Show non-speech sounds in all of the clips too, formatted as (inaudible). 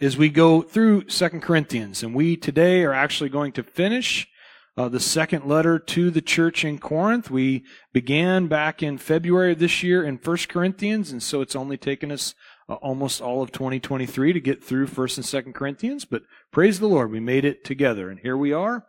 as we go through Second Corinthians. And we today are actually going to finish uh, the second letter to the church in Corinth. We began back in February of this year in First Corinthians, and so it's only taken us uh, almost all of 2023 to get through First and Second Corinthians. But praise the Lord, we made it together, and here we are.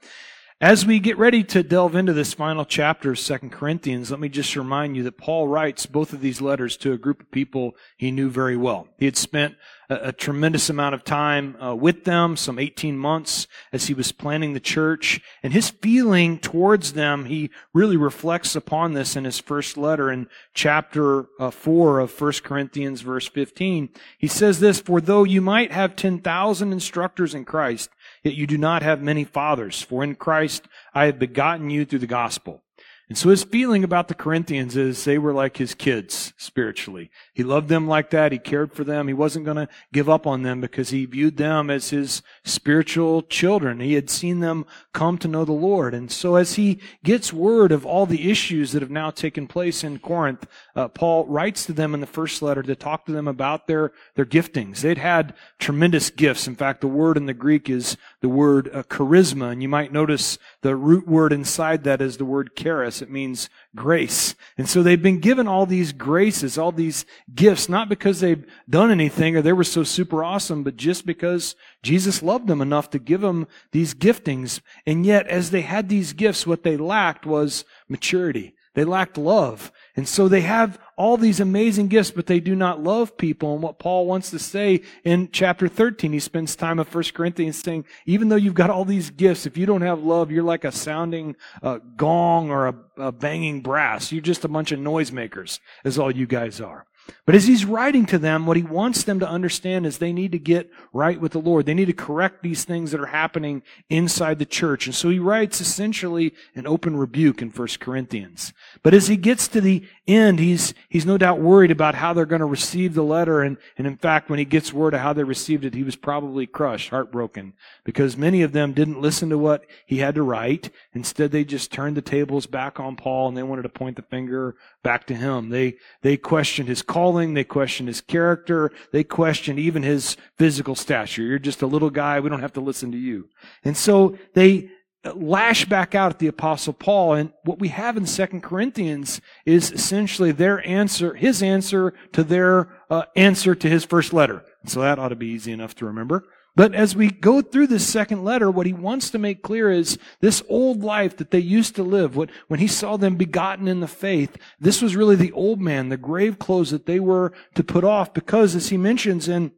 As we get ready to delve into this final chapter of 2 Corinthians, let me just remind you that Paul writes both of these letters to a group of people he knew very well. He had spent a, a tremendous amount of time uh, with them, some 18 months as he was planning the church, and his feeling towards them, he really reflects upon this in his first letter in chapter uh, 4 of 1 Corinthians verse 15. He says this, For though you might have 10,000 instructors in Christ, Yet you do not have many fathers, for in Christ I have begotten you through the gospel. And so his feeling about the Corinthians is they were like his kids spiritually. He loved them like that. He cared for them. He wasn't going to give up on them because he viewed them as his spiritual children. He had seen them come to know the Lord. And so as he gets word of all the issues that have now taken place in Corinth, uh, Paul writes to them in the first letter to talk to them about their, their giftings. They'd had tremendous gifts. In fact, the word in the Greek is the word uh, charisma. And you might notice the root word inside that is the word charis it means grace. And so they've been given all these graces, all these gifts, not because they've done anything or they were so super awesome, but just because Jesus loved them enough to give them these giftings. And yet, as they had these gifts, what they lacked was maturity. They lacked love. And so they have all these amazing gifts, but they do not love people. And what Paul wants to say in chapter 13, he spends time of 1 Corinthians saying, even though you've got all these gifts, if you don't have love, you're like a sounding uh, gong or a, a banging brass. You're just a bunch of noisemakers, is all you guys are. But as he's writing to them, what he wants them to understand is they need to get right with the Lord. They need to correct these things that are happening inside the church. And so he writes essentially an open rebuke in 1 Corinthians. But as he gets to the end, he's, he's no doubt worried about how they're going to receive the letter. And, and in fact, when he gets word of how they received it, he was probably crushed, heartbroken, because many of them didn't listen to what he had to write. Instead, they just turned the tables back on Paul and they wanted to point the finger back to him. They, they questioned his calling. They questioned his character. They questioned even his physical stature. You're just a little guy. We don't have to listen to you. And so they, lash back out at the apostle Paul. And what we have in Second Corinthians is essentially their answer, his answer to their uh, answer to his first letter. So that ought to be easy enough to remember. But as we go through this second letter, what he wants to make clear is this old life that they used to live, what, when he saw them begotten in the faith, this was really the old man, the grave clothes that they were to put off because as he mentions in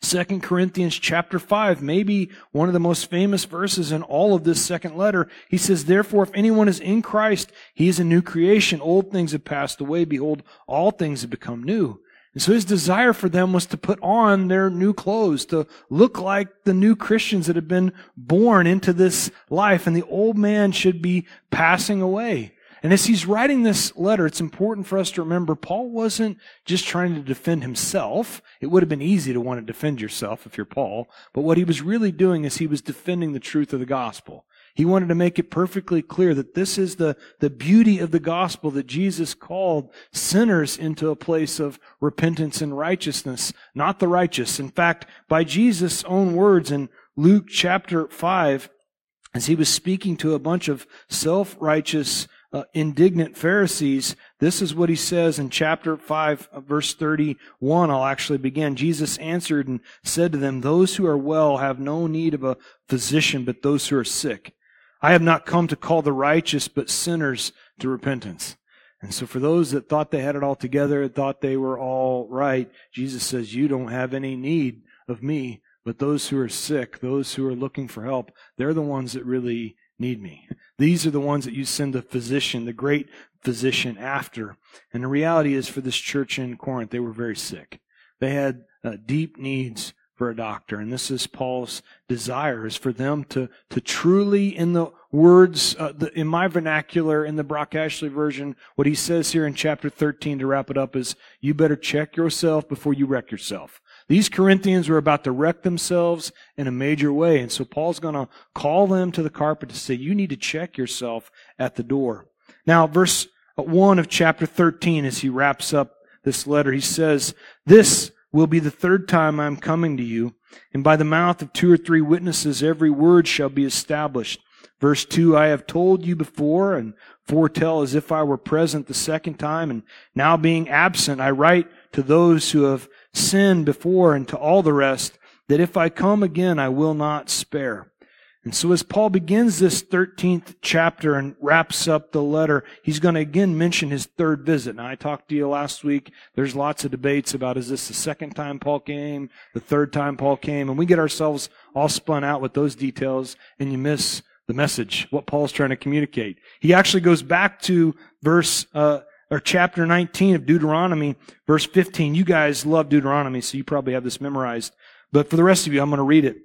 Second Corinthians chapter 5, maybe one of the most famous verses in all of this second letter. He says, Therefore, if anyone is in Christ, he is a new creation. Old things have passed away. Behold, all things have become new. And so his desire for them was to put on their new clothes, to look like the new Christians that have been born into this life, and the old man should be passing away. And as he's writing this letter, it's important for us to remember Paul wasn't just trying to defend himself. It would have been easy to want to defend yourself if you're Paul. But what he was really doing is he was defending the truth of the gospel. He wanted to make it perfectly clear that this is the, the beauty of the gospel that Jesus called sinners into a place of repentance and righteousness, not the righteous. In fact, by Jesus' own words in Luke chapter 5, as he was speaking to a bunch of self-righteous uh, indignant Pharisees, this is what he says in chapter 5, uh, verse 31. I'll actually begin. Jesus answered and said to them, Those who are well have no need of a physician, but those who are sick. I have not come to call the righteous, but sinners to repentance. And so for those that thought they had it all together, thought they were all right, Jesus says, You don't have any need of me, but those who are sick, those who are looking for help, they're the ones that really need me. These are the ones that you send the physician, the great physician, after. And the reality is, for this church in Corinth, they were very sick. They had uh, deep needs for a doctor. And this is Paul's desire, is for them to, to truly, in the words, uh, the, in my vernacular, in the Brock Ashley version, what he says here in chapter 13 to wrap it up is, you better check yourself before you wreck yourself. These Corinthians were about to wreck themselves in a major way. And so Paul's going to call them to the carpet to say, you need to check yourself at the door. Now, verse uh, 1 of chapter 13, as he wraps up this letter, he says, This will be the third time I am coming to you, and by the mouth of two or three witnesses every word shall be established. Verse 2 I have told you before and foretell as if I were present the second time, and now being absent, I write to those who have sinned before and to all the rest, that if I come again, I will not spare. And so as Paul begins this 13th chapter and wraps up the letter, he's going to again mention his third visit. Now I talked to you last week. There's lots of debates about is this the second time Paul came, the third time Paul came, and we get ourselves all spun out with those details and you miss the message, what Paul's trying to communicate. He actually goes back to verse, uh, or chapter 19 of Deuteronomy, verse 15. You guys love Deuteronomy, so you probably have this memorized. But for the rest of you, I'm going to read it.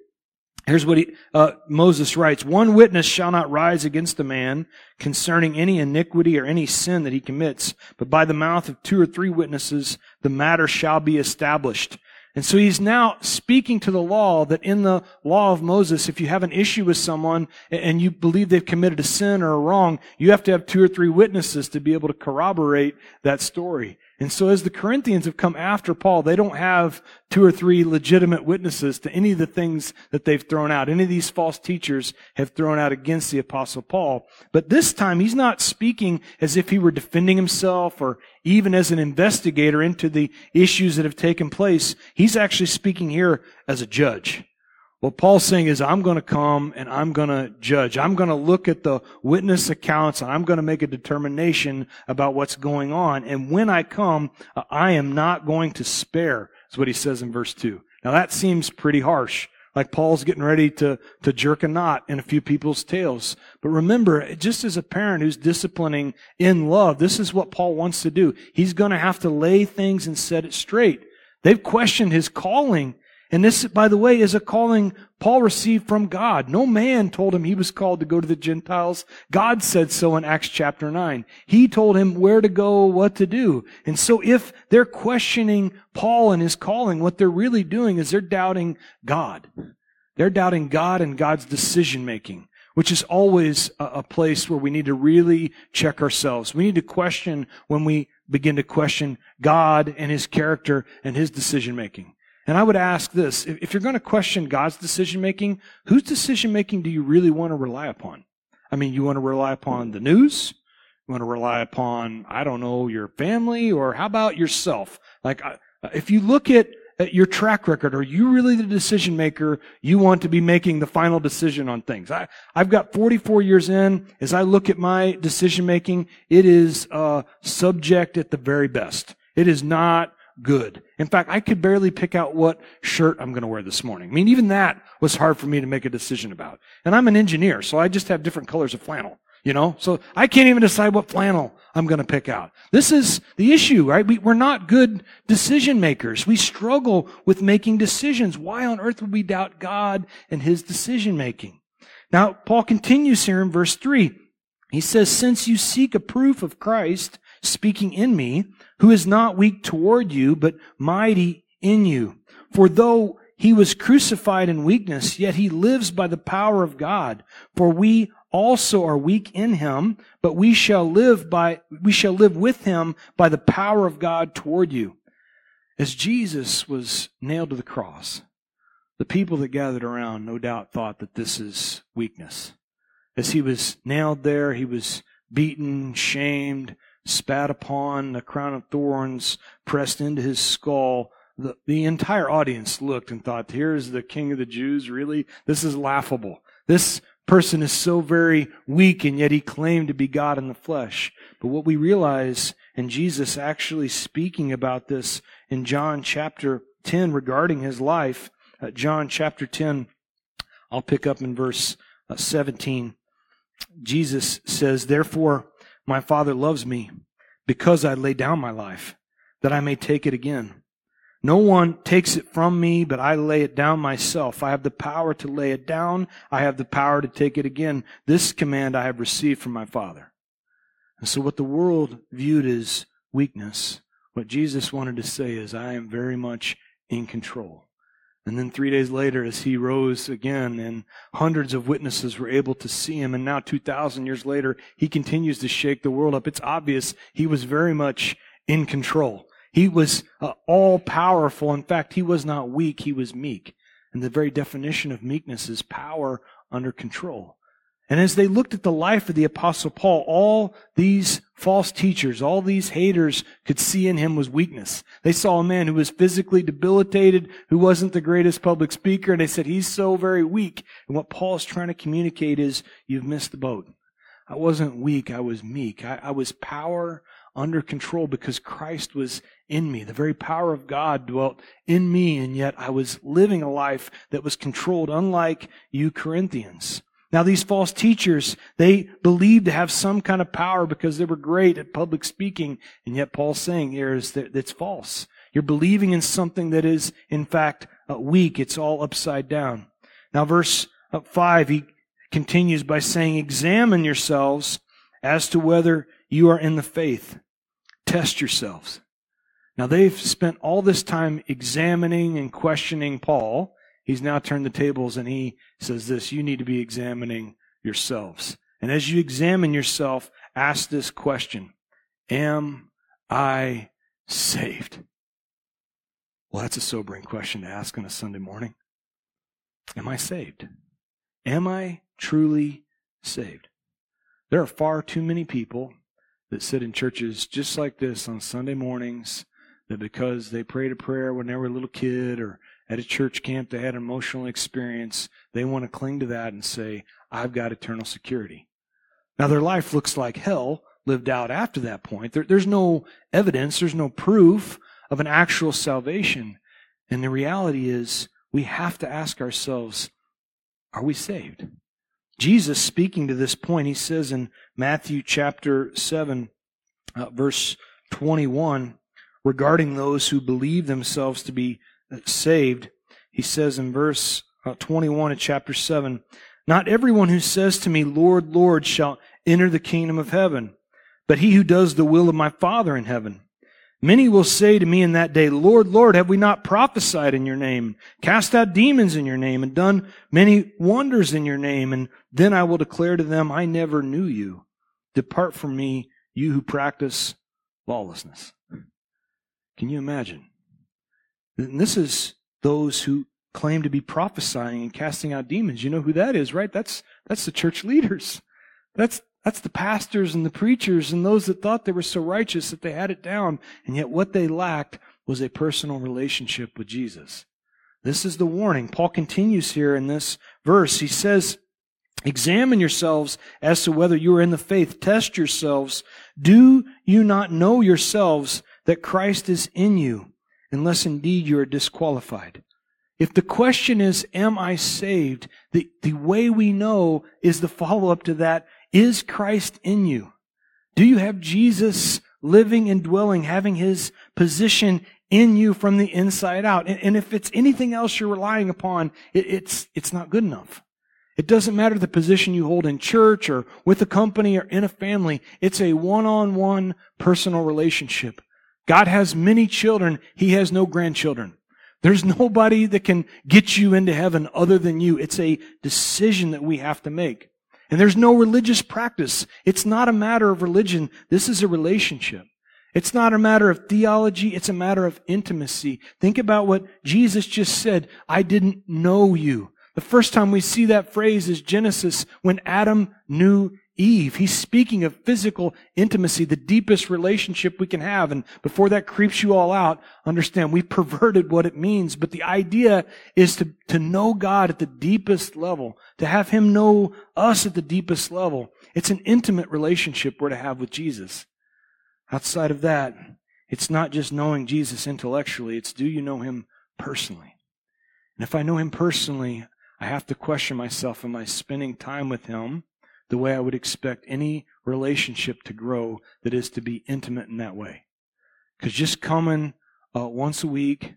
Here's what he, uh, Moses writes. One witness shall not rise against a man concerning any iniquity or any sin that he commits, but by the mouth of two or three witnesses the matter shall be established. And so he's now speaking to the law that in the law of Moses, if you have an issue with someone and you believe they've committed a sin or a wrong, you have to have two or three witnesses to be able to corroborate that story. And so as the Corinthians have come after Paul, they don't have two or three legitimate witnesses to any of the things that they've thrown out. Any of these false teachers have thrown out against the apostle Paul. But this time he's not speaking as if he were defending himself or even as an investigator into the issues that have taken place. He's actually speaking here as a judge. What Paul's saying is, I'm going to come and I'm going to judge. I'm going to look at the witness accounts and I'm going to make a determination about what's going on. And when I come, uh, I am not going to spare, is what he says in verse 2. Now that seems pretty harsh. Like Paul's getting ready to, to jerk a knot in a few people's tails. But remember, just as a parent who's disciplining in love, this is what Paul wants to do. He's going to have to lay things and set it straight. They've questioned his calling and this, by the way, is a calling Paul received from God. No man told him he was called to go to the Gentiles. God said so in Acts chapter 9. He told him where to go, what to do. And so if they're questioning Paul and his calling, what they're really doing is they're doubting God. They're doubting God and God's decision making, which is always a, a place where we need to really check ourselves. We need to question when we begin to question God and his character and his decision making. And I would ask this if you're going to question God's decision making, whose decision making do you really want to rely upon? I mean, you want to rely upon the news? You want to rely upon, I don't know, your family? Or how about yourself? Like, if you look at, your track record, are you really the decision maker you want to be making the final decision on things? I, I've got 44 years in. As I look at my decision making, it is uh, subject at the very best. It is not good. In fact, I could barely pick out what shirt I'm going to wear this morning. I mean, even that was hard for me to make a decision about. And I'm an engineer, so I just have different colors of flannel, you know? So I can't even decide what flannel I'm going to pick out. This is the issue, right? We, we're not good decision makers. We struggle with making decisions. Why on earth would we doubt God and His decision making? Now, Paul continues here in verse 3. He says, Since you seek a proof of Christ speaking in me, who is not weak toward you, but mighty in you. For though he was crucified in weakness, yet he lives by the power of God. For we also are weak in him, but we shall live by, we shall live with him by the power of God toward you. As Jesus was nailed to the cross, the people that gathered around no doubt thought that this is weakness. As he was nailed there, he was beaten, shamed, spat upon, a crown of thorns pressed into his skull. The, the entire audience looked and thought, here's the king of the Jews, really? This is laughable. This person is so very weak and yet he claimed to be God in the flesh. But what we realize, and Jesus actually speaking about this in John chapter 10 regarding his life, uh, John chapter 10, I'll pick up in verse uh, 17. Jesus says, Therefore, my Father loves me because I lay down my life, that I may take it again. No one takes it from me, but I lay it down myself. I have the power to lay it down. I have the power to take it again. This command I have received from my Father. And so what the world viewed as weakness, what Jesus wanted to say is, I am very much in control. And then three days later, as he rose again, and hundreds of witnesses were able to see him, and now 2,000 years later, he continues to shake the world up. It's obvious he was very much in control. He was uh, all powerful. In fact, he was not weak, he was meek. And the very definition of meekness is power under control. And as they looked at the life of the apostle Paul, all these false teachers, all these haters could see in him was weakness. They saw a man who was physically debilitated, who wasn't the greatest public speaker, and they said, he's so very weak. And what Paul is trying to communicate is, you've missed the boat. I wasn't weak, I was meek. I, I was power under control because Christ was in me. The very power of God dwelt in me, and yet I was living a life that was controlled, unlike you Corinthians. Now, these false teachers, they believed to have some kind of power because they were great at public speaking, and yet Paul's saying here is that it's false. You're believing in something that is, in fact, uh, weak. It's all upside down. Now, verse uh, 5, he continues by saying, Examine yourselves as to whether you are in the faith. Test yourselves. Now, they've spent all this time examining and questioning Paul. He's now turned the tables and he says this you need to be examining yourselves. And as you examine yourself, ask this question Am I saved? Well, that's a sobering question to ask on a Sunday morning. Am I saved? Am I truly saved? There are far too many people that sit in churches just like this on Sunday mornings that because they prayed a prayer when they were a little kid or at a church camp they had an emotional experience, they want to cling to that and say, I've got eternal security. Now their life looks like hell lived out after that point. There, there's no evidence, there's no proof of an actual salvation. And the reality is we have to ask ourselves, are we saved? Jesus, speaking to this point, he says in Matthew chapter 7, uh, verse 21, regarding those who believe themselves to be uh, saved, he says in verse uh, 21 of chapter 7, Not everyone who says to me, Lord, Lord, shall enter the kingdom of heaven, but he who does the will of my Father in heaven. Many will say to me in that day, Lord, Lord, have we not prophesied in your name, cast out demons in your name, and done many wonders in your name? And then I will declare to them, I never knew you. Depart from me, you who practice lawlessness. Can you imagine? And this is those who claim to be prophesying and casting out demons. You know who that is, right? That's, that's the church leaders. That's, that's the pastors and the preachers and those that thought they were so righteous that they had it down. And yet what they lacked was a personal relationship with Jesus. This is the warning. Paul continues here in this verse. He says, Examine yourselves as to whether you are in the faith. Test yourselves. Do you not know yourselves that Christ is in you, unless indeed you are disqualified? If the question is, am I saved? The, the way we know is the follow up to that is Christ in you? Do you have Jesus living and dwelling, having his position in you from the inside out? And, and if it's anything else you're relying upon, it, it's, it's not good enough. It doesn't matter the position you hold in church or with a company or in a family. It's a one-on-one personal relationship. God has many children. He has no grandchildren. There's (laughs) nobody that can get you into heaven other than you. It's a decision that we have to make. And there's no religious practice. It's not a matter of religion. This is a relationship. It's not a matter of theology. It's a matter of intimacy. Think about what Jesus just said. I didn't know you. The first time we see that phrase is Genesis when Adam knew Eve. He's speaking of physical intimacy, the deepest relationship we can have. And before that creeps you all out, understand we perverted what it means. But the idea is to, to know God at the deepest level, to have Him know us at the deepest level. It's an intimate relationship we're to have with Jesus. Outside of that, it's not just knowing Jesus intellectually, it's do you know Him personally? And if I know Him personally, I have to question myself, am I spending time with Him? The way I would expect any relationship to grow that is to be intimate in that way. Because just coming uh, once a week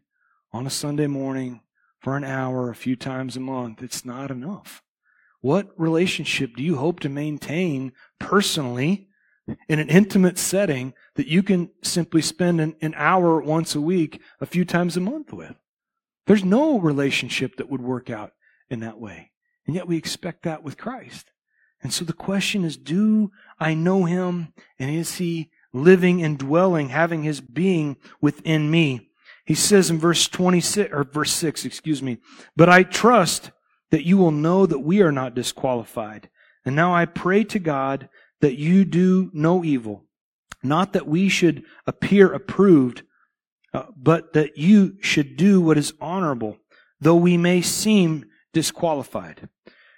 on a Sunday morning for an hour a few times a month, it's not enough. What relationship do you hope to maintain personally in an intimate setting that you can simply spend an, an hour once a week a few times a month with? There's no relationship that would work out in that way. And yet we expect that with Christ. And so the question is, do I know him and is he living and dwelling, having his being within me. He says in verse 26, or verse 6, excuse me, but I trust that you will know that we are not disqualified. And now I pray to God that you do no evil, not that we should appear approved, uh, but that you should do what is honorable, though we may seem disqualified.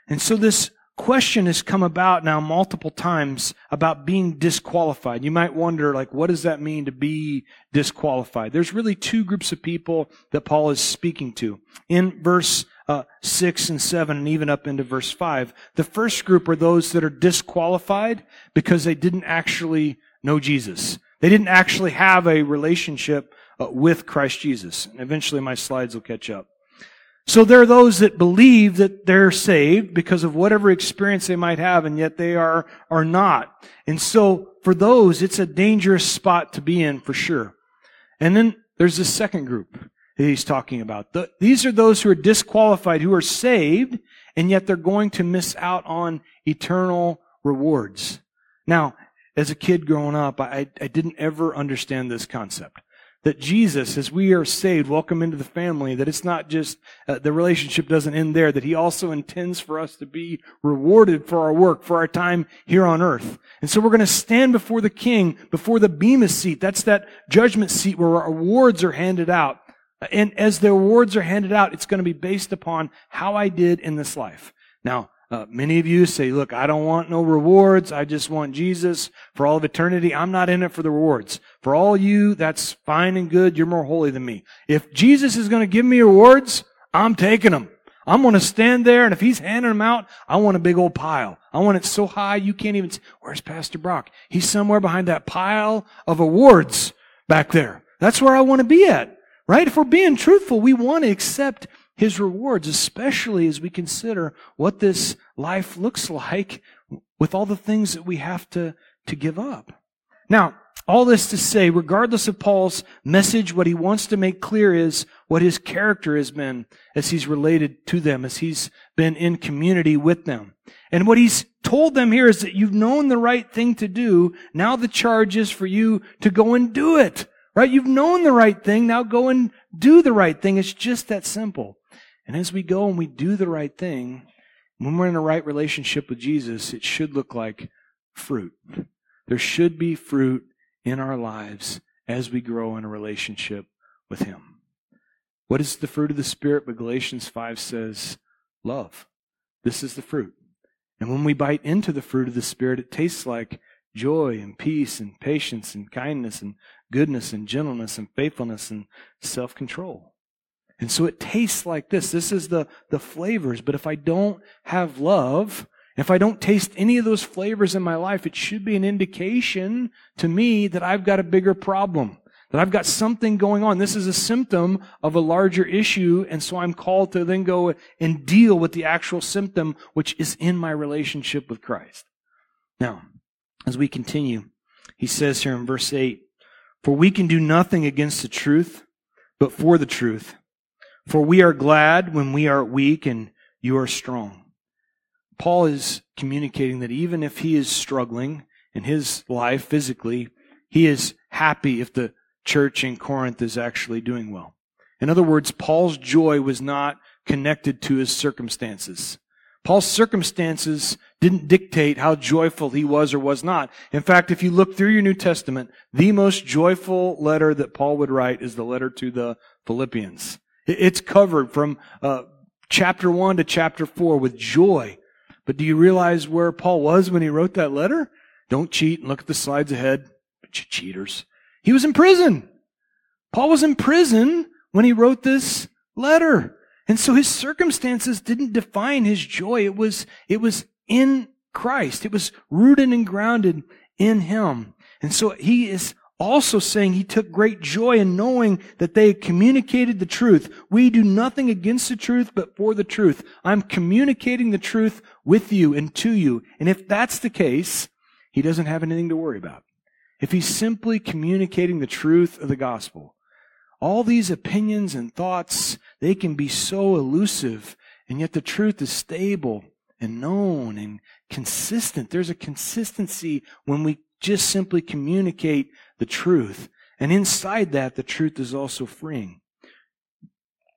And so this question has come about now multiple times about being disqualified. You might wonder, like, what does that mean to be disqualified? There's really two groups of people that Paul is speaking to. In verse uh, 6 and 7 and even up into verse 5. The first group are those that are disqualified because they didn't actually know Jesus. They didn't actually have a relationship uh, with Christ Jesus. And eventually my slides will catch up. So there are those that believe that they're saved because of whatever experience they might have, and yet they are, are not. And so for those, it's a dangerous spot to be in for sure. And then there's the second group that he's talking about. The, these are those who are disqualified, who are saved, and yet they're going to miss out on eternal rewards. Now, as a kid growing up, I, I didn't ever understand this concept that Jesus, as we are saved, welcome into the family, that it's not just, uh, the relationship doesn't end there, that He also intends for us to be rewarded for our work, for our time here on earth. And so we're going to stand before the King, before the Bema seat. That's that judgment seat where our awards are handed out. And as the awards are handed out, it's going to be based upon how I did in this life. Now, uh, many of you say, look, I don't want no rewards. I just want Jesus for all of eternity. I'm not in it for the rewards. For all you, that's fine and good. You're more holy than me. If Jesus is going to give me rewards, I'm taking them. I'm going to stand there, and if he's handing them out, I want a big old pile. I want it so high you can't even see. Where's Pastor Brock? He's somewhere behind that pile of awards back there. That's where I want to be at. Right? If we're being truthful, we want to accept his rewards, especially as we consider what this life looks like with all the things that we have to, to give up. Now, all this to say, regardless of Paul's message, what he wants to make clear is what his character has been as he's related to them, as he's been in community with them. And what he's told them here is that you've known the right thing to do. Now the charge is for you to go and do it. Right? You've known the right thing. Now go and do the right thing. It's just that simple. And as we go and we do the right thing, when we're in a right relationship with Jesus, it should look like fruit. There should be fruit in our lives as we grow in a relationship with Him. What is the fruit of the Spirit? But Galatians 5 says, love. This is the fruit. And when we bite into the fruit of the Spirit, it tastes like joy and peace and patience and kindness and goodness and gentleness and faithfulness and self control. And so it tastes like this. This is the, the flavors. But if I don't have love, if I don't taste any of those flavors in my life, it should be an indication to me that I've got a bigger problem, that I've got something going on. This is a symptom of a larger issue. And so I'm called to then go and deal with the actual symptom, which is in my relationship with Christ. Now, as we continue, he says here in verse 8, For we can do nothing against the truth, but for the truth. For we are glad when we are weak and you are strong. Paul is communicating that even if he is struggling in his life physically, he is happy if the church in Corinth is actually doing well. In other words, Paul's joy was not connected to his circumstances. Paul's circumstances didn't dictate how joyful he was or was not. In fact, if you look through your New Testament, the most joyful letter that Paul would write is the letter to the Philippians. It's covered from uh, chapter 1 to chapter 4 with joy. But do you realize where Paul was when he wrote that letter? Don't cheat and look at the slides ahead. Bunch of cheaters. He was in prison. Paul was in prison when he wrote this letter. And so his circumstances didn't define his joy. It was, it was in Christ. It was rooted and grounded in him. And so he is also saying he took great joy in knowing that they communicated the truth. We do nothing against the truth, but for the truth. I'm communicating the truth with you and to you. And if that's the case, he doesn't have anything to worry about. If he's simply communicating the truth of the gospel, all these opinions and thoughts, they can be so elusive, and yet the truth is stable and known and consistent. There's a consistency when we just simply communicate the truth. And inside that, the truth is also freeing.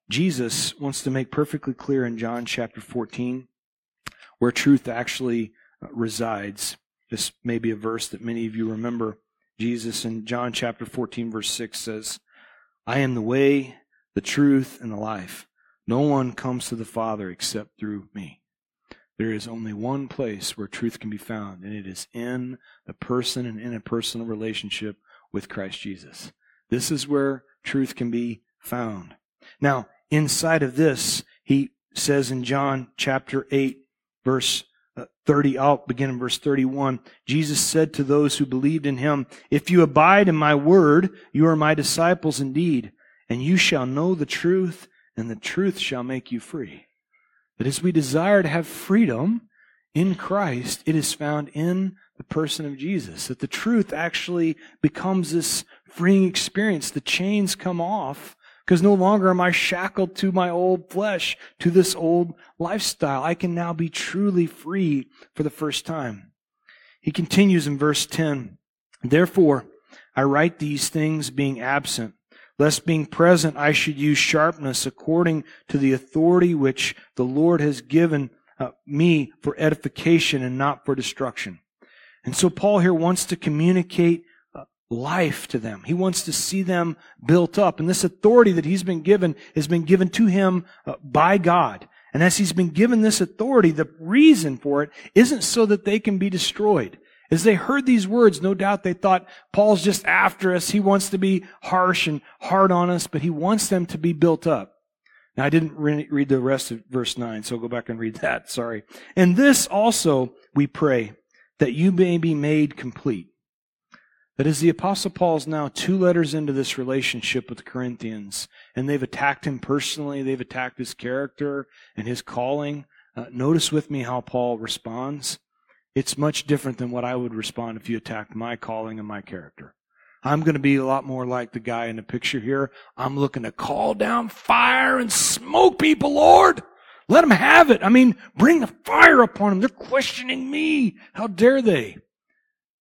Jesus wants to make perfectly clear in John chapter 14 where truth actually uh, resides. This may be a verse that many of you remember. Jesus in John chapter 14, verse 6 says, I am the way, the truth, and the life. No one comes to the Father except through me. There is only one place where truth can be found, and it is in the person and in a personal relationship with Christ Jesus. This is where truth can be found. Now, inside of this, he says in John chapter 8, verse uh, 30, I'll begin in verse 31. Jesus said to those who believed in him, If you abide in my word, you are my disciples indeed, and you shall know the truth, and the truth shall make you free. But as we desire to have freedom in Christ, it is found in the person of Jesus. That the truth actually becomes this freeing experience. The chains come off because no longer am I shackled to my old flesh, to this old lifestyle. I can now be truly free for the first time. He continues in verse 10 Therefore, I write these things being absent, lest being present I should use sharpness according to the authority which the Lord has given uh, me for edification and not for destruction. And so Paul here wants to communicate life to them. He wants to see them built up. And this authority that he's been given has been given to him uh, by God. And as he's been given this authority, the reason for it isn't so that they can be destroyed. As they heard these words, no doubt they thought, Paul's just after us. He wants to be harsh and hard on us, but he wants them to be built up. Now, I didn't re- read the rest of verse 9, so go back and read that. Sorry. And this also we pray, that you may be made complete. That is, the Apostle Paul's now two letters into this relationship with the Corinthians, and they've attacked him personally, they've attacked his character and his calling. Uh, notice with me how Paul responds. It's much different than what I would respond if you attacked my calling and my character. I'm going to be a lot more like the guy in the picture here. I'm looking to call down fire and smoke people, Lord. Let them have it. I mean, bring the fire upon them. They're questioning me. How dare they?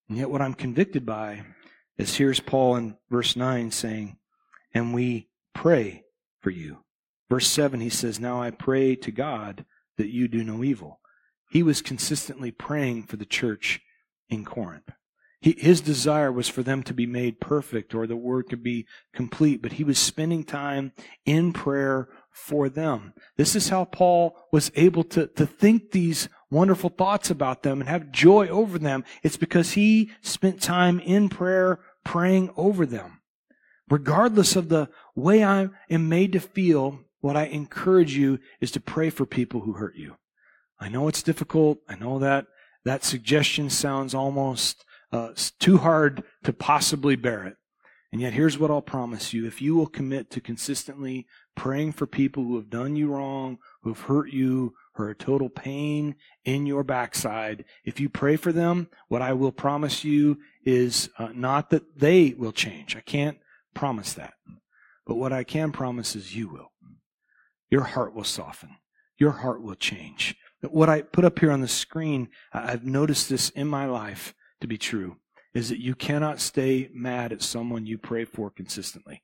And yet, what I'm convicted by is here's Paul in verse 9 saying, And we pray for you. Verse 7, he says, Now I pray to God that you do no evil. He was consistently praying for the church in Corinth. His desire was for them to be made perfect or the word to be complete, but he was spending time in prayer for them. This is how Paul was able to, to think these wonderful thoughts about them and have joy over them. It's because he spent time in prayer praying over them. Regardless of the way I am made to feel, what I encourage you is to pray for people who hurt you. I know it's difficult. I know that that suggestion sounds almost uh, too hard to possibly bear it. And yet, here's what I'll promise you. If you will commit to consistently praying for people who have done you wrong, who have hurt you, or a total pain in your backside, if you pray for them, what I will promise you is uh, not that they will change. I can't promise that. But what I can promise is you will. Your heart will soften. Your heart will change. What I put up here on the screen, I've noticed this in my life to be true, is that you cannot stay mad at someone you pray for consistently.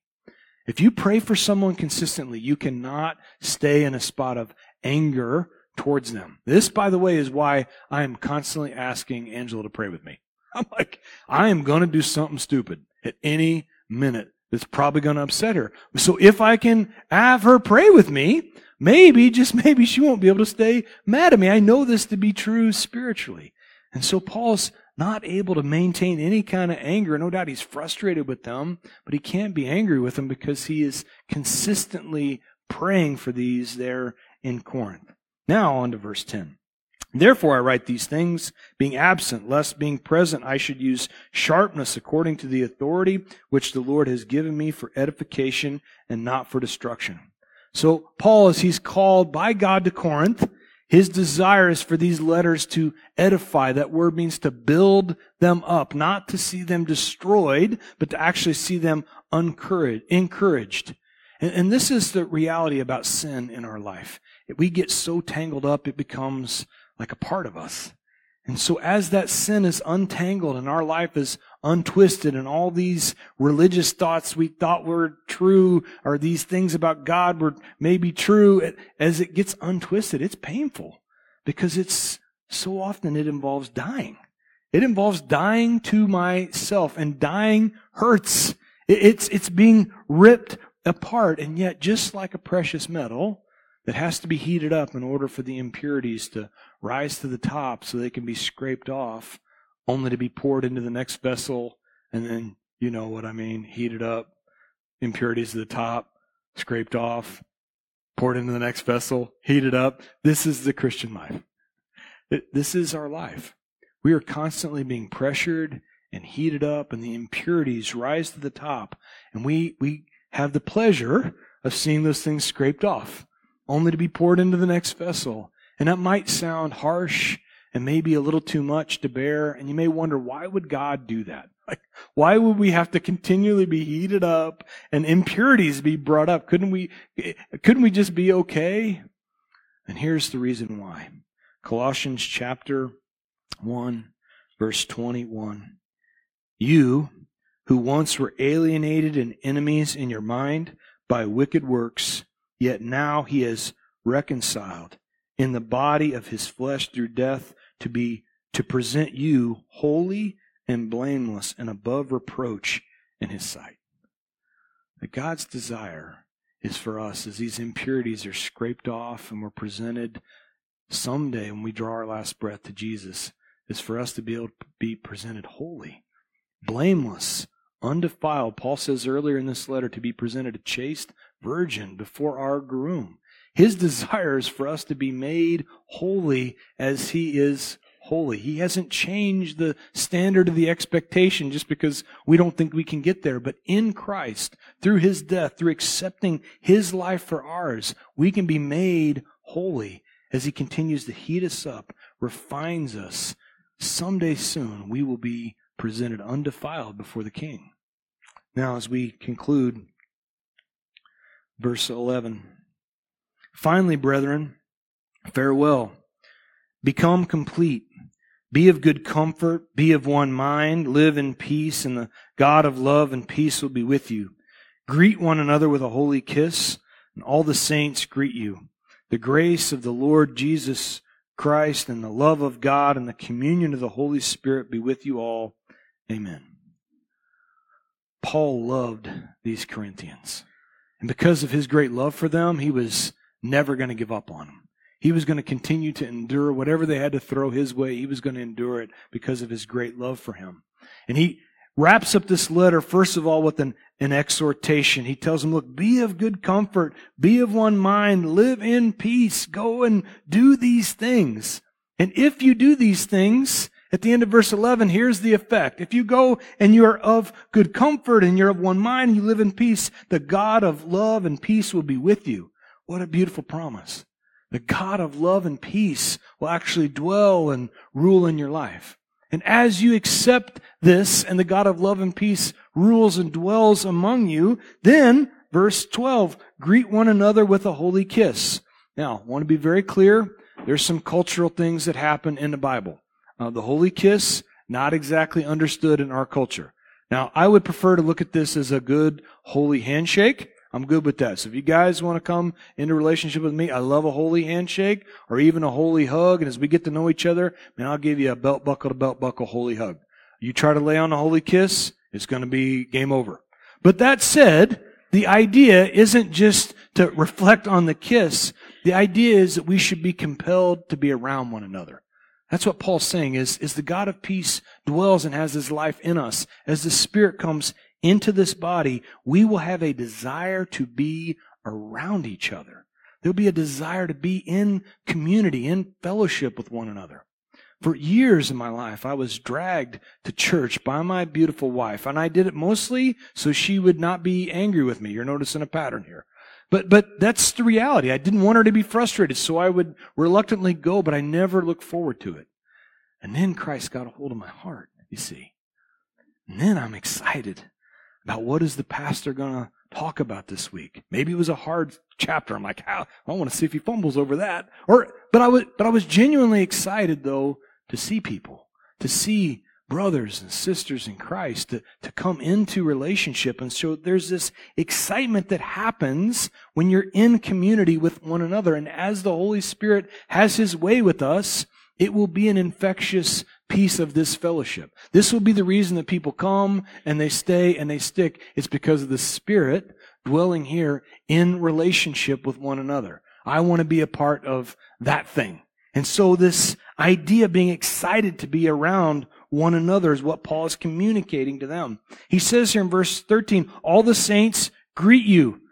If you pray for someone consistently, you cannot stay in a spot of anger towards them. This, by the way, is why I am constantly asking Angela to pray with me. (laughs) I'm like, I am going to do something stupid at any minute that's probably going to upset her. So if I can have her pray with me, maybe, just maybe she won't be able to stay mad at me. I know this to be true spiritually. And so Paul's not able to maintain any kind of anger. No doubt he's frustrated with them, but he can't be angry with them because he is consistently praying for these there in Corinth. Now on to verse 10. Therefore I write these things, being absent, lest being present I should use sharpness according to the authority which the Lord has given me for edification and not for destruction. So Paul, as he's called by God to Corinth, his desire is for these letters to edify. That word means to build them up, not to see them destroyed, but to actually see them encouraged. And, and this is the reality about sin in our life. If we get so tangled up, it becomes like a part of us. And so as that sin is untangled and our life is untwisted and all these religious thoughts we thought were true or these things about God were maybe true, as it gets untwisted, it's painful because it's so often it involves dying. It involves dying to myself and dying hurts. It's, it's being ripped apart. And yet, just like a precious metal that has to be heated up in order for the impurities to rise to the top so they can be scraped off, only to be poured into the next vessel and then, you know what I mean, heated up, impurities to the top, scraped off, poured into the next vessel, heated up. This is the Christian life. This is our life. We are constantly being pressured and heated up, and the impurities rise to the top. And we, we have the pleasure of seeing those things scraped off, only to be poured into the next vessel. And that might sound harsh and maybe a little too much to bear. And you may wonder, why would God do that? (laughs) Like, why would we have to continually be heated up and impurities be brought up? Couldn't we, couldn't we just be okay? And here's the reason why. Colossians chapter 1, verse 21. You, who once were alienated and enemies in your mind by wicked works, yet now he has reconciled in the body of his flesh through death to be to present you holy and blameless and above reproach in his sight. That God's desire is for us as these impurities are scraped off and we're presented someday when we draw our last breath to Jesus is for us to be able to be presented holy, blameless, undefiled. Paul says earlier in this letter to be presented a chaste virgin before our groom. His (laughs) desire is for us to be made holy as he is holy. He hasn't changed the standard of the expectation just because we don't think we can get there. But in Christ, through his death, through accepting his life for ours, we can be made holy as he continues to heat us up, refines us. Someday soon, we will be presented undefiled before the king. Now, as we conclude, verse 11. Finally, brethren, farewell. Become complete. Be of good comfort. Be of one mind. Live in peace, and the God of love and peace will be with you. Greet one another with a holy kiss, and all the saints greet you. The grace of the Lord Jesus Christ and the love of God and the communion of the Holy Spirit be with you all. Amen. Paul loved these Corinthians. And because of his great love for them, he was never going to give up on them. He was going to continue to endure whatever they had to throw his way. He was going to endure it because of his great love for him. And he wraps up this letter, first of all, with an, an exhortation. He tells them, look, be of good comfort, be of one mind, live in peace, go and do these things. And if you do these things, at the end of verse 11, here's the effect. If you go and you're of good comfort and you're of one mind and you live in peace, the God of love and peace will be with you. What a beautiful promise. The God of love and peace will actually dwell and rule in your life. And as you accept this and the God of love and peace rules and dwells among you, then, verse 12, greet one another with a holy kiss. Now, I want to be very clear. There's some cultural things that happen in the Bible. Uh, the holy kiss, not exactly understood in our culture. Now, I would prefer to look at this as a good holy handshake. I'm good with that. So if you guys want to come into relationship with me, I love a holy handshake or even a holy hug. And as we get to know each other, man, I'll give you a belt buckle to belt buckle holy hug. You try to lay on a holy kiss, it's going to be game over. But that said, the idea isn't just to reflect on the kiss. The idea is that we should be compelled to be around one another. That's what Paul's saying is, is the God of peace dwells and has his life in us. As the Spirit comes into this body, we will have a desire to be around each other. There'll be a desire to be in community, in fellowship with one another. For years in my life, I was dragged to church by my beautiful wife, and I did it mostly so she would not be angry with me. You're noticing a pattern here. But, but that's the reality. I didn't want her to be frustrated, so I would reluctantly go, but I never looked forward to it. And then Christ got a hold of my heart, you see. And then I'm excited about what is the pastor going to talk about this week. Maybe it was a hard chapter. I'm like, how? I want to see if he fumbles over that. Or, but I was, but I was genuinely excited though to see people, to see brothers and sisters in Christ, to, to come into relationship. And so there's this excitement that happens when you're in community with one another. And as the Holy Spirit has his way with us, it will be an infectious piece of this fellowship. This will be the reason that people come and they stay and they stick. It's because of the Spirit dwelling here in relationship with one another. I want to be a part of that thing. And so this idea of being excited to be around one another is what Paul is communicating to them. He says here in verse 13, all the saints greet you.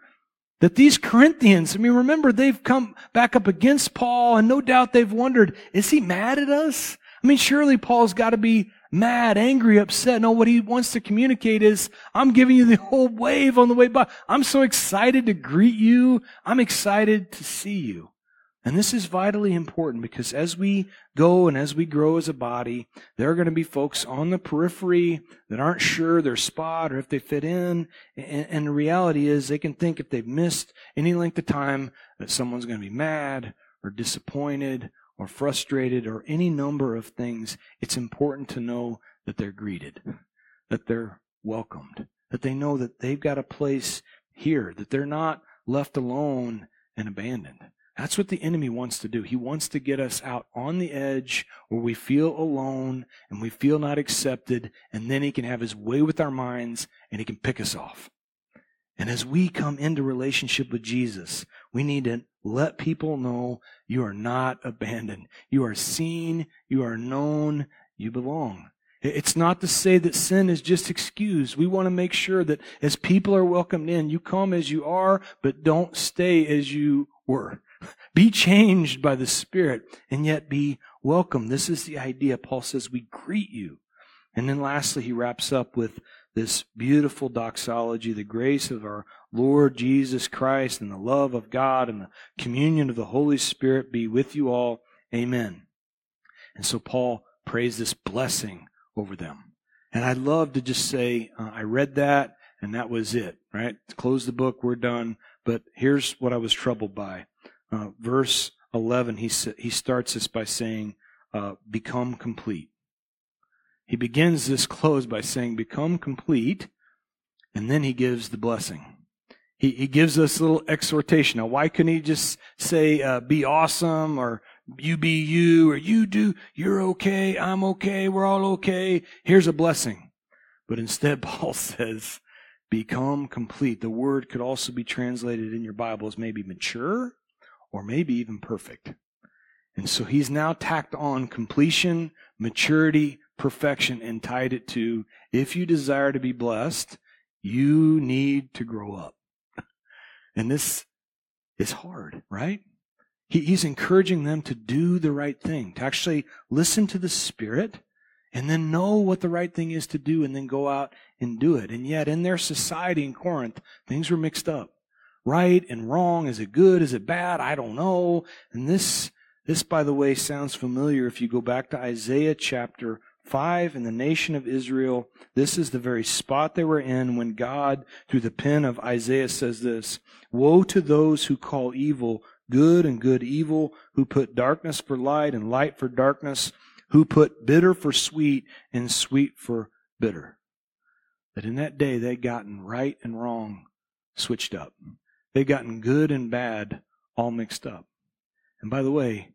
That these Corinthians, I mean, remember, they've come back up against Paul, and no doubt they've wondered, is he mad at us? I mean, surely Paul's got to be mad, angry, upset. No, what he wants to communicate is, I'm giving you the whole wave on the way by. I'm so excited to greet you. I'm excited to see you. And this is vitally important because as we go and as we grow as a body, there are going to be folks on the periphery that aren't sure their spot or if they fit in. And, the reality is they can think if they've missed any length of time that someone's going to be mad or disappointed or frustrated or any number of things, it's important to know that they're greeted, that they're welcomed, that they know that they've got a place here, that they're not left alone and abandoned. That's what the enemy wants to do. He wants to get us out on the edge where we feel alone and we feel not accepted, and then he can have his way with our minds and he can pick us off. And as we come into relationship with Jesus, we need to let people know you are not abandoned. You are seen, you are known, you belong. It's not to say that sin is just excused. We want to make sure that as people are welcomed in, you come as you are, but don't stay as you were. (laughs) Be changed by the Spirit and yet be welcome. This is the idea. Paul says we greet you. And then lastly, he wraps up with this beautiful doxology, the grace of our Lord Jesus Christ and the love of God and the communion of the Holy Spirit be with you all. Amen. And so Paul prays this blessing over them. And I'd love to just say, uh, I read that and that was it, right? Close the book, we're done. But here's what I was troubled by. Uh, verse 11, he, he starts this by saying, uh, become complete. He begins this close by saying, become complete, and then he gives the blessing. He, he gives us a little exhortation. Now, why couldn't he just say, uh, be awesome, or you be you, or you do, you're okay, I'm okay, we're all okay, here's a blessing. But instead, (laughs) Paul says, become complete. The word could also be translated in your Bible as maybe mature, or maybe even perfect. And so he's now tacked on completion, maturity, perfection, and tied it to if you desire to be blessed, you need to grow up. And this is hard, right? He, he's encouraging them to do the right thing, to actually listen to the Spirit and then know what the right thing is to do and then go out and do it. And yet, in their society in Corinth, things were mixed up right and wrong? Is it good? Is it bad? I don't know. And this, this, by the way, sounds familiar if you go back to Isaiah chapter 5 in the nation of Israel. This is the very spot they were in when God, through the pen of Isaiah, says this Woe to those who call evil good and good evil, who put darkness for light and light for darkness, who put bitter for sweet and sweet for bitter. That in that day they'd gotten right and wrong switched up. They'd gotten good and bad all mixed up. And by the way,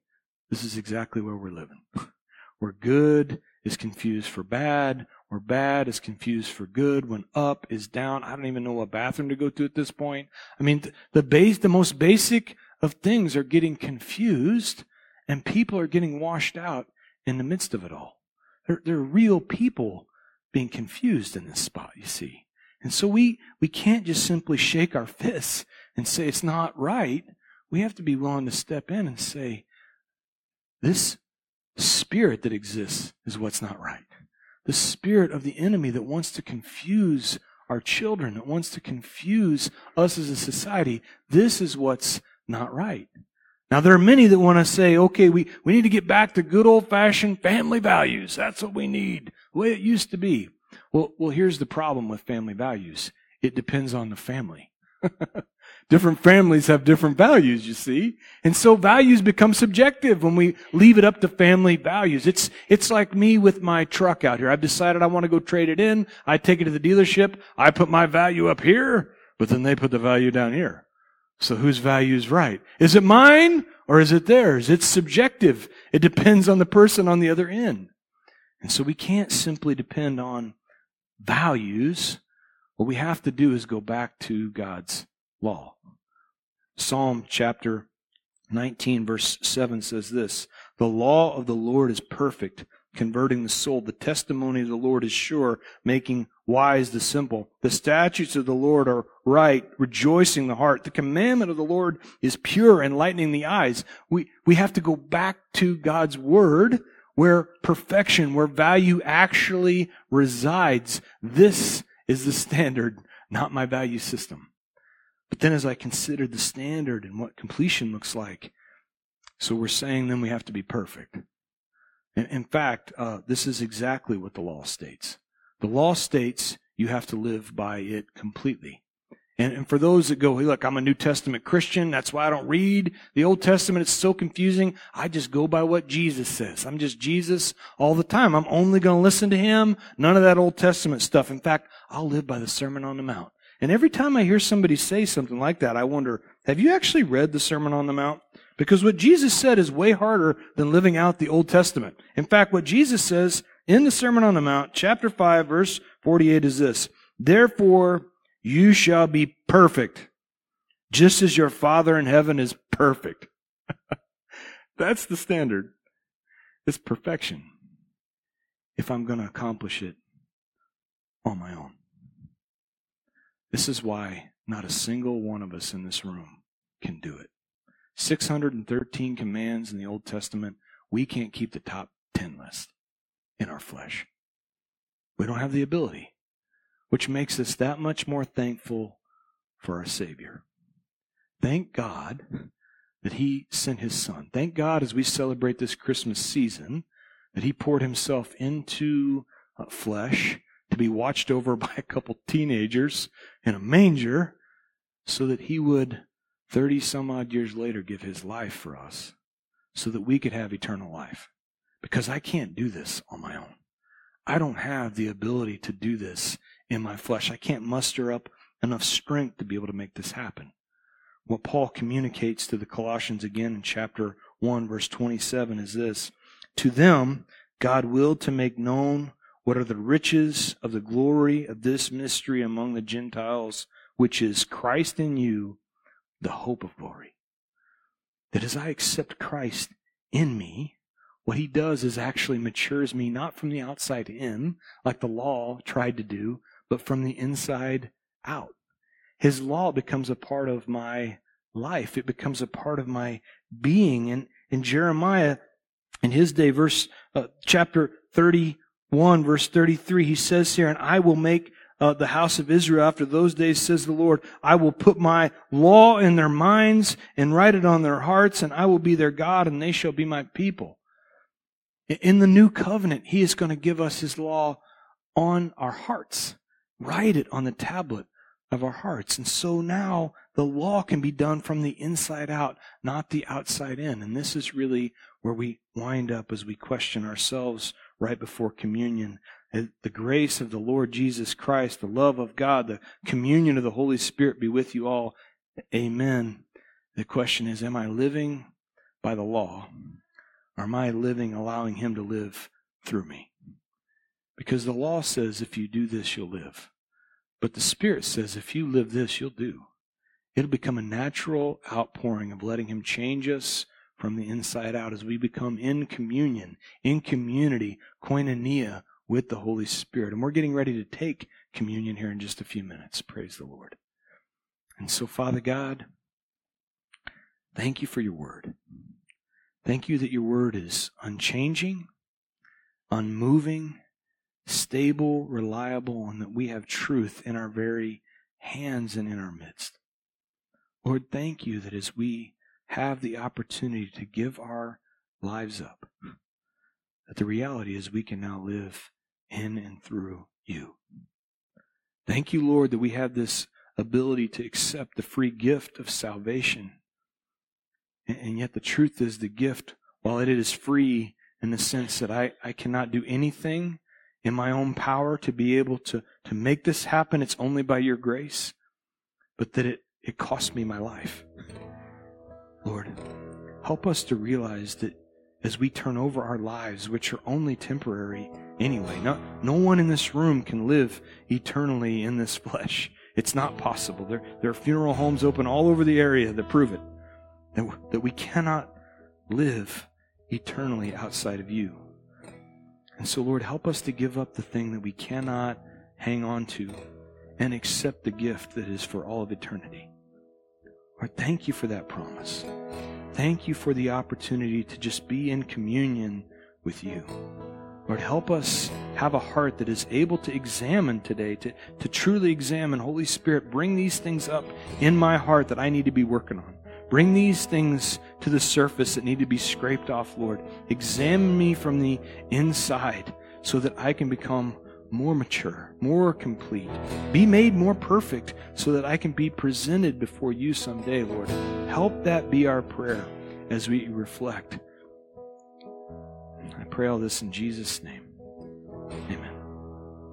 this is exactly where we're living. (laughs) We're good is confused for bad, or bad is confused for good, when up is down. I don't even know what bathroom to go to at this point. I mean, the base, the most basic of things are getting confused and people are getting washed out in the midst of it all. There, there are real people being confused in this spot, you see. And so we, we can't just simply shake our fists and say it's not right, we have to be willing to step in and say, this spirit that exists is what's not right. The spirit of the enemy that wants to confuse our children, that wants to confuse us as a society, this is what's not right. Now, there are many that want to say, okay, we, we need to get back to good old fashioned family values. That's what we need, the way it used to be. Well, well, here's the problem with family values. It depends on the family. (laughs) different families have different values, you see. And so values become subjective when we leave it up to family values. It's, it's like me with my truck out here. I've decided I want to go trade it in. I take it to the dealership. I put my value up here, but then they put the value down here. So whose value is right? Is it mine or is it theirs? It's subjective. It depends on the person on the other end. And so we can't simply depend on values. What we have to do is go back to God's law. Psalm chapter 19 verse 7 says this, The law of the Lord is perfect, converting the soul. The testimony of the Lord is sure, making wise the simple. The statutes of the Lord are right, rejoicing the heart. The commandment of the Lord is pure, enlightening the eyes. We, we have to go back to God's word where perfection, where value actually resides. This is the standard, not my value system. But then as I considered the standard and what completion looks like, so we're saying then we have to be perfect. In fact, uh, this is exactly what the law states. The law states you have to live by it completely. And, and for those that go, hey, look, I'm a New Testament Christian. That's why I don't read the Old Testament. It's so confusing. I just go by what Jesus says. I'm just Jesus all the time. I'm only going to listen to Him. None of that Old Testament stuff. In fact, I'll live by the Sermon on the Mount. And every time I hear somebody say something like that, I wonder, have you actually read the Sermon on the Mount? Because what Jesus said is way harder than living out the Old Testament. In fact, what Jesus says in the Sermon on the Mount, chapter 5, verse 48 is this. Therefore, you shall be perfect, just as your Father in heaven is perfect. (laughs) That's the standard. It's perfection. If I'm going to accomplish it on my own. This is why not a single one of us in this room can do it. 613 commands in the Old Testament, we can't keep the top 10 list in our flesh. We don't have the ability, which makes us that much more thankful for our Savior. Thank God that He sent His Son. Thank God as we celebrate this Christmas season that He poured Himself into uh, flesh to be watched over (laughs) by a couple teenagers in a manger so that He would 30 some odd years later, give his life for us so that we could have eternal life. Because I can't do this on my own. I don't have the ability to do this in my flesh. I can't muster up enough strength to be able to make this happen. What Paul communicates to the Colossians again in chapter 1, verse 27 is this To them, God willed to make known what are the riches of the glory of this mystery among the Gentiles, which is Christ in you the hope of glory. That as I accept Christ in me, what he does is actually matures me not from the outside in, like the law tried to do, but from the inside out. His law becomes a part of my life. It becomes a part of my being. And in Jeremiah, in his day, verse, uh, chapter 31, verse 33, he says here, and I will make uh, the house of Israel after those days, says the Lord, I will put my law in their minds and write it on their hearts, and I will be their God, and they shall be my people. In the new covenant, He is going to give us His law on our hearts. Write it on the tablet of our hearts. And so now the law can be done from the inside out, not the outside in. And this is really where we wind up as we question ourselves right before communion the grace of the Lord Jesus Christ, the love of God, the communion of the Holy Spirit be with you all. Amen. The question is Am I living by the law? Or am I living, allowing Him to live through me? Because the law says if you do this, you'll live. But the Spirit says if you live this, you'll do. It'll become a natural outpouring of letting Him change us from the inside out as we become in communion, in community, koinonia with the Holy Spirit. And we're getting ready to take communion here in just a few minutes. Praise the Lord. And so, Father God, thank you for your word. Thank you that your word is unchanging, unmoving, stable, reliable, and that we have truth in our very hands and in our midst. Lord, thank you that as we have the opportunity to give our lives up, that the reality is we can now live in and through you. Thank you, Lord, that we have this ability to accept the free gift of salvation. And yet the truth is the gift, while it is free in the sense that I, I cannot do anything in my own power to be able to, to make this happen, it's only by your grace, but that it, it cost me my life. Lord, help us to realize that as we turn over our lives, which are only temporary anyway, no, no one in this room can live eternally in this (laughs) flesh. It's not possible. There, there are funeral homes open all over the area that prove it. That, that we cannot live eternally outside of you. And so, Lord, help us to give up the thing that we cannot hang on to and accept the gift that is for all of eternity. Lord, thank you for that promise. Thank you for the opportunity to just be in communion with you. Lord, help us have a heart that is able to examine today, to, to truly examine. Holy Spirit, bring these things up in my heart that I need to be working on. Bring these things to the surface that need to be scraped off, Lord. Examine me from the inside so that I can become more mature, more complete, be made more perfect so that I can be presented before you someday, Lord. Help that be our prayer as we reflect. I pray all this in Jesus' name.